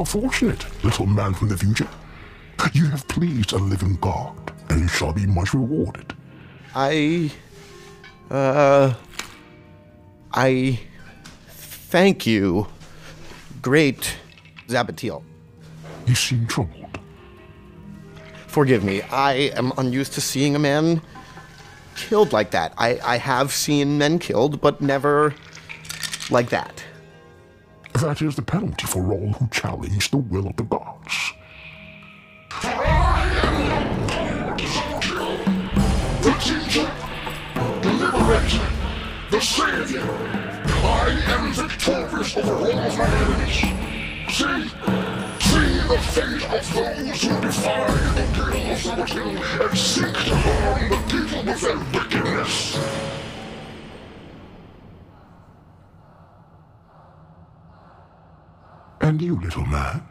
are fortunate, little man from the future. You have pleased a living God, and you shall be much rewarded. I. Uh. I. Thank you, great Zabatil. You seem troubled. Forgive me, I am unused to seeing a man killed like that. I, I have seen men killed, but never like that. That is the penalty for all who challenge the will of the gods. The teacher, the liberator, the savior. I am victorious over all of my enemies. See, see the fate of those who defy the will of the Zabatil and seek to harm the people with their wickedness. And you, little man,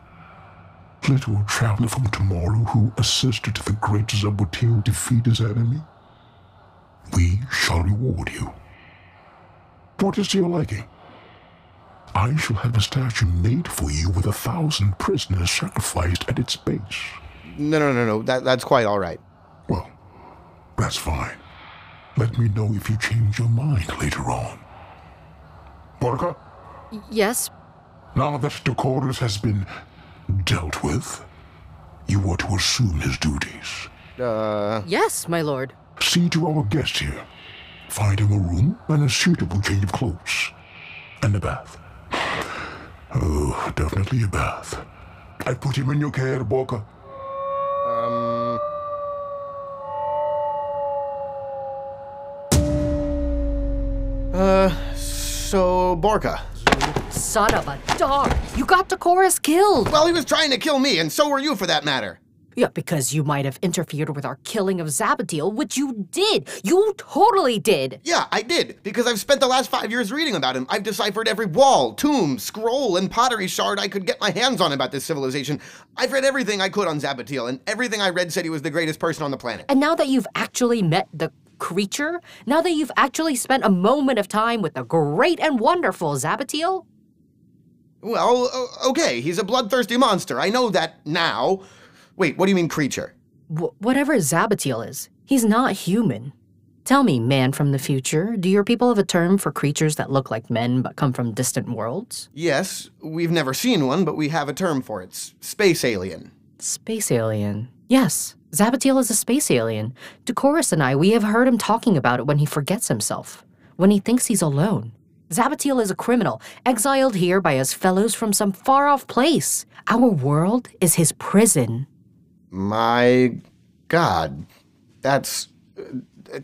little traveler from tomorrow who assisted the great Zabatil defeat his enemy, we shall reward you. What is to your liking? I shall have a statue made for you with a thousand prisoners sacrificed at its base. No, no, no, no. That, that's quite all right. Well, that's fine. Let me know if you change your mind later on. Borka, Yes, now that Decorus has been dealt with, you are to assume his duties. Uh, yes, my lord. See to our guest here. Find him a room and a suitable change of clothes. And a bath. Oh, definitely a bath. I put him in your care, Borka. um. Uh, so, Borka. Son of a dog! You got Decorus killed! Well, he was trying to kill me, and so were you for that matter. Yeah, because you might have interfered with our killing of Zabatil, which you did. You totally did. Yeah, I did, because I've spent the last five years reading about him. I've deciphered every wall, tomb, scroll, and pottery shard I could get my hands on about this civilization. I've read everything I could on Zabatil, and everything I read said he was the greatest person on the planet. And now that you've actually met the creature, now that you've actually spent a moment of time with the great and wonderful Zabatil, Well, okay, he's a bloodthirsty monster. I know that now. Wait, what do you mean creature? wh- whatever Zabatil is, he's not human. Tell me, man from the future, do your people have a term for creatures that look like men but come from distant worlds? Yes, we've never seen one, but we have a term for it. S- Space alien. Space alien. Yes, Zabatil is a space alien. Decorus and I, we have heard him talking about it when he forgets himself, when he thinks he's alone. Zabatil is a criminal, exiled here by his fellows from some far off place. Our world is his prison. My God, that's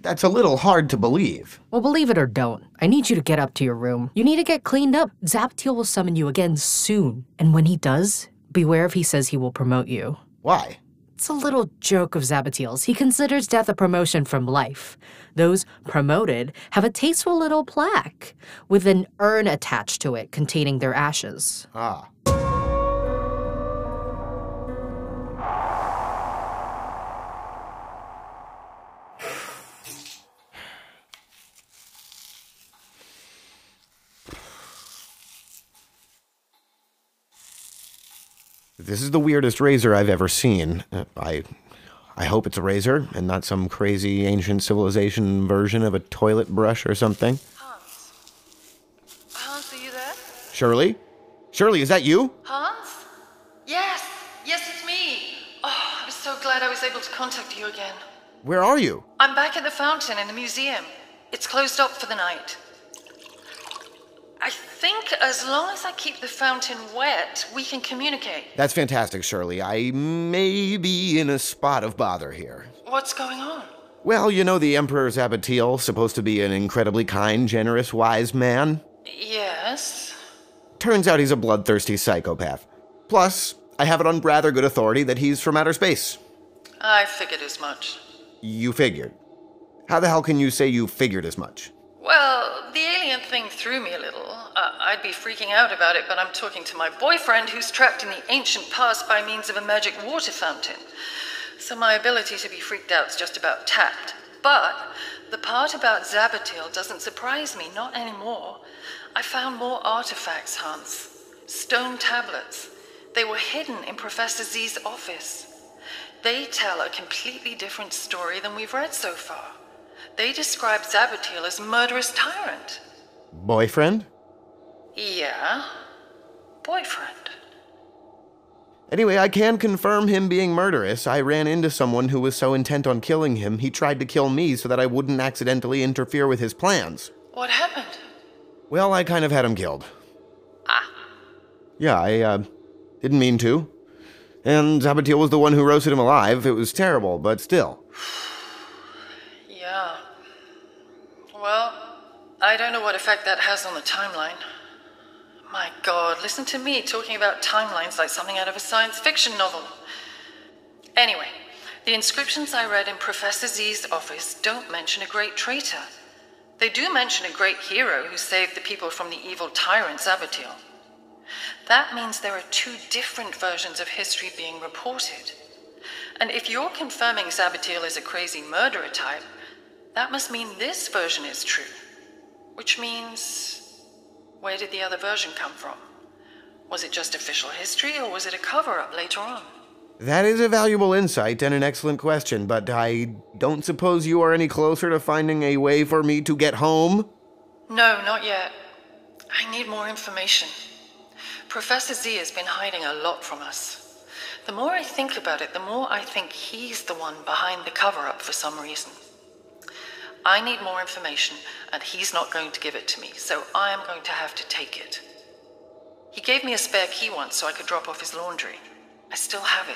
that's a little hard to believe. Well, believe it or don't, I need you to get up to your room. You need to get cleaned up. Zabatil will summon you again soon. And when he does, beware if he says he will promote you. Why? It's a little joke of Zabatil's. He considers death a promotion from life. Those promoted have a tasteful little plaque with an urn attached to it containing their ashes. Ah. This is the weirdest razor I've ever seen. Uh, I I hope it's a razor and not some crazy ancient civilization version of a toilet brush or something. Hans? Hans, are you there? Shirley? Shirley, is that you? Hans? Yes, yes, it's me. Oh, I'm so glad I was able to contact you again. Where are you? I'm back at the fountain in the museum. It's closed up for the night. I think as long as I keep the fountain wet, we can communicate. That's fantastic, Shirley. I may be in a spot of bother here. What's going on? Well, you know the Emperor Zabatil, supposed to be an incredibly kind, generous, wise man? Yes. Turns out he's a bloodthirsty psychopath. Plus, I have it on rather good authority that he's from outer space. I figured as much. You figured. How the hell can you say you figured as much? Well, the alien thing threw me a little. Uh, I'd be freaking out about it, but I'm talking to my boyfriend who's trapped in the ancient past by means of a magic water fountain. So my ability to be freaked out's just about tapped. But the part about Zabatil doesn't surprise me, not anymore. I found more artifacts, Hans. Stone tablets. They were hidden in Professor Z's office. They tell a completely different story than we've read so far. They describe Zabatil as murderous tyrant. Boyfriend? Yeah. Boyfriend. Anyway, I can confirm him being murderous. I ran into someone who was so intent on killing him, he tried to kill me so that I wouldn't accidentally interfere with his plans. What happened? Well, I kind of had him killed. Ah. Yeah, I, uh, didn't mean to. And Zabatil was the one who roasted him alive. It was terrible, but still. Yeah. Well, I don't know what effect that has on the timeline. My god, listen to me talking about timelines like something out of a science fiction novel. Anyway, the inscriptions I read in Professor Z's office don't mention a great traitor. They do mention a great hero who saved the people from the evil tyrant Zabatil. That means there are two different versions of history being reported. And if you're confirming Zabatil is a crazy murderer type, that must mean this version is true. Which means. Where did the other version come from? Was it just official history, or was it a cover up later on? That is a valuable insight and an excellent question, but I don't suppose you are any closer to finding a way for me to get home? No, not yet. I need more information. Professor Z has been hiding a lot from us. The more I think about it, the more I think he's the one behind the cover up for some reason. I need more information, and he's not going to give it to me, so I am going to have to take it. He gave me a spare key once so I could drop off his laundry. I still have it.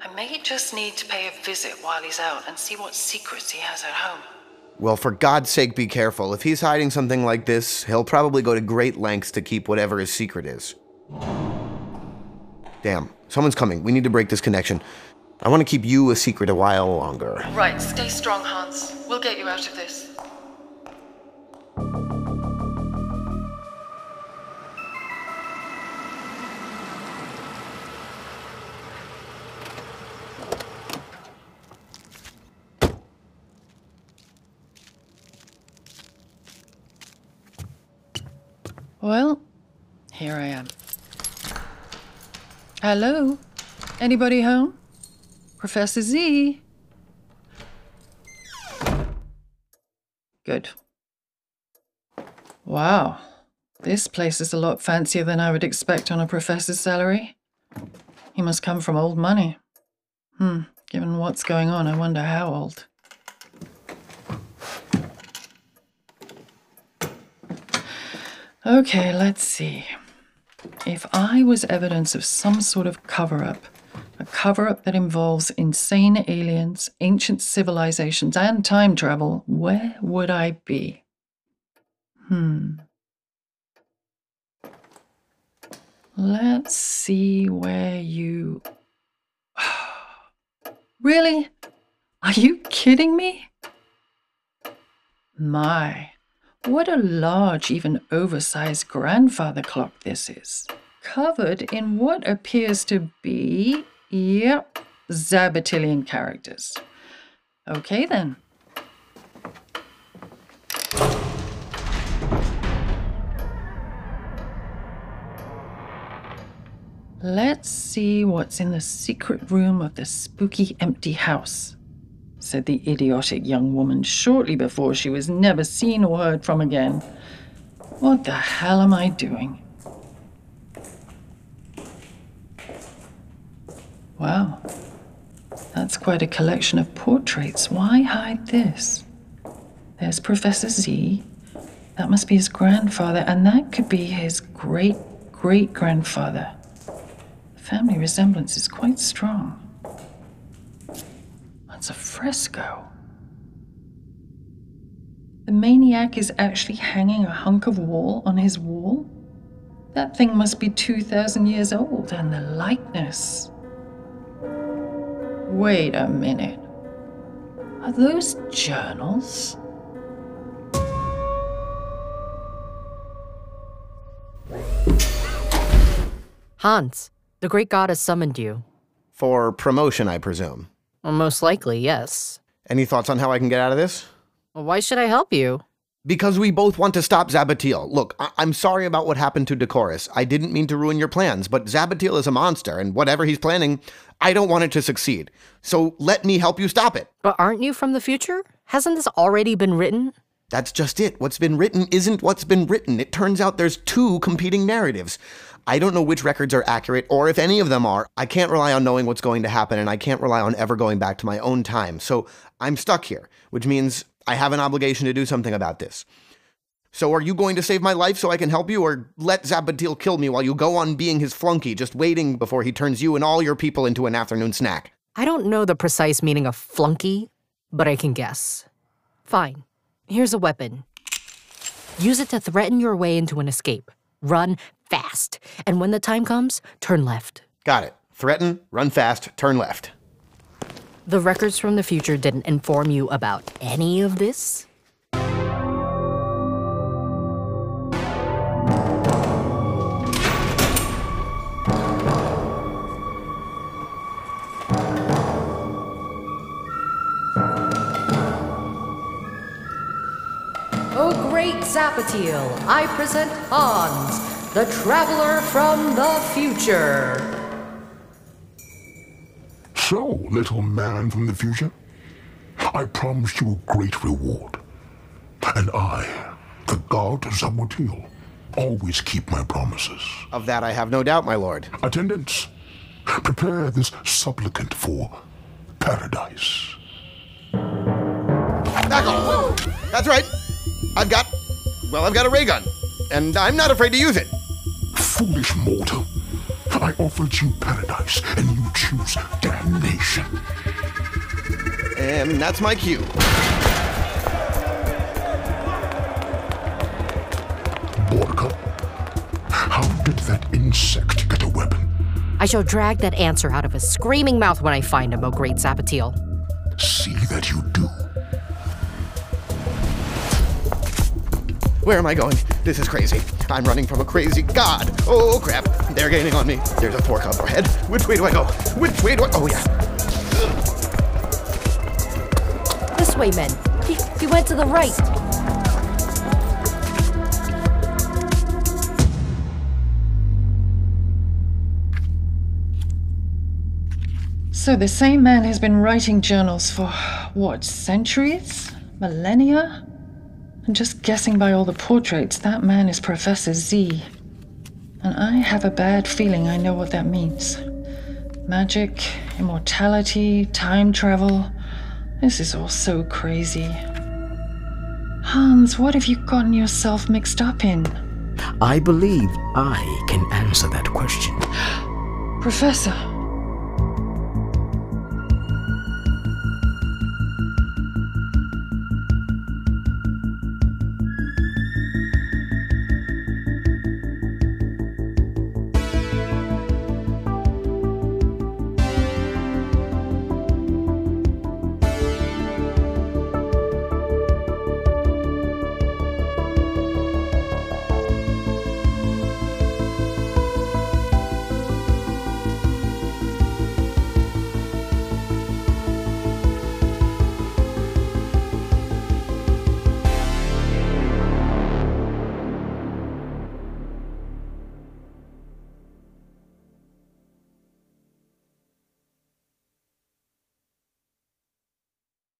I may just need to pay a visit while he's out and see what secrets he has at home. Well, for God's sake, be careful. If he's hiding something like this, he'll probably go to great lengths to keep whatever his secret is. Damn, someone's coming. We need to break this connection. I want to keep you a secret a while longer. Right, stay strong, Hans. We'll get you out of this. Well, here I am. Hello? Anybody home? Professor Z? Good. Wow. This place is a lot fancier than I would expect on a professor's salary. He must come from old money. Hmm, given what's going on, I wonder how old. Okay, let's see. If I was evidence of some sort of cover up, a cover up that involves insane aliens, ancient civilizations, and time travel, where would I be? Hmm. Let's see where you. really? Are you kidding me? My, what a large, even oversized grandfather clock this is. Covered in what appears to be, yep, Zabatilian characters. Okay then. Let's see what's in the secret room of the spooky empty house, said the idiotic young woman shortly before she was never seen or heard from again. What the hell am I doing? Wow, that's quite a collection of portraits. Why hide this? There's Professor Z. That must be his grandfather, and that could be his great great grandfather. The family resemblance is quite strong. That's a fresco. The maniac is actually hanging a hunk of wall on his wall? That thing must be 2,000 years old, and the likeness. Wait a minute. Are those journals? Hans, the great god has summoned you. For promotion, I presume. Well, most likely, yes. Any thoughts on how I can get out of this? Well, why should I help you? Because we both want to stop Zabatil. Look, I- am sorry about what happened to Decorus. I didn't mean to ruin your plans, but Zabatil is a monster, and whatever he's planning, I don't want it to succeed. So let me help you stop it. But aren't you from the future? Hasn't this already been written? That's just it. What's been written isn't what's been written. It turns out there's two competing narratives. I don't know which records are accurate or if any of them are. I can't rely on knowing what's going to happen, and I can't rely on ever going back to my own time. So I'm stuck here, which means I have an obligation to do something about this. So are you going to save my life so I can help you, or let Zabatil kill me while you go on being his flunky, just waiting before he turns you and all your people into an afternoon snack? I don't know the precise meaning of flunky, but I can guess. Fine. Here's a weapon. Use it to threaten your way into an escape. Run fast. And when the time comes, turn left. Got it. Threaten, run fast, turn left. The records from the future didn't inform you about any of this? Oh, great Zabatil, I present Hans, the traveler from the future. So, little man from the future, I promised you a great reward. And I, the god Zabatil, always keep my promises. Of that I have no doubt, my lord. Attendants, prepare this supplicant for paradise. That's right. I've got, well, I've got a ray gun, and I'm not afraid to use it. Foolish mortal. I offered you paradise, and you choose damnation. And that's my cue. Buttercup, how did that insect get a weapon? I shall drag that answer out of his screaming mouth when I find him, O great Zabatil. See that you Where am I going? This is crazy. I'm running from a crazy god. Oh crap! They're gaining on me. There's a fork up ahead. Which way do I go? Which way do I? Oh yeah. This way, men. He, he went to the right. So the same man has been writing journals for, what, centuries? Millennia? And just guessing by all the portraits, that man is Professor Z. And I have a bad feeling I know what that means. Magic, immortality, time travel. This is all so crazy. Hans, what have you gotten yourself mixed up in? I believe I can answer that question. Professor,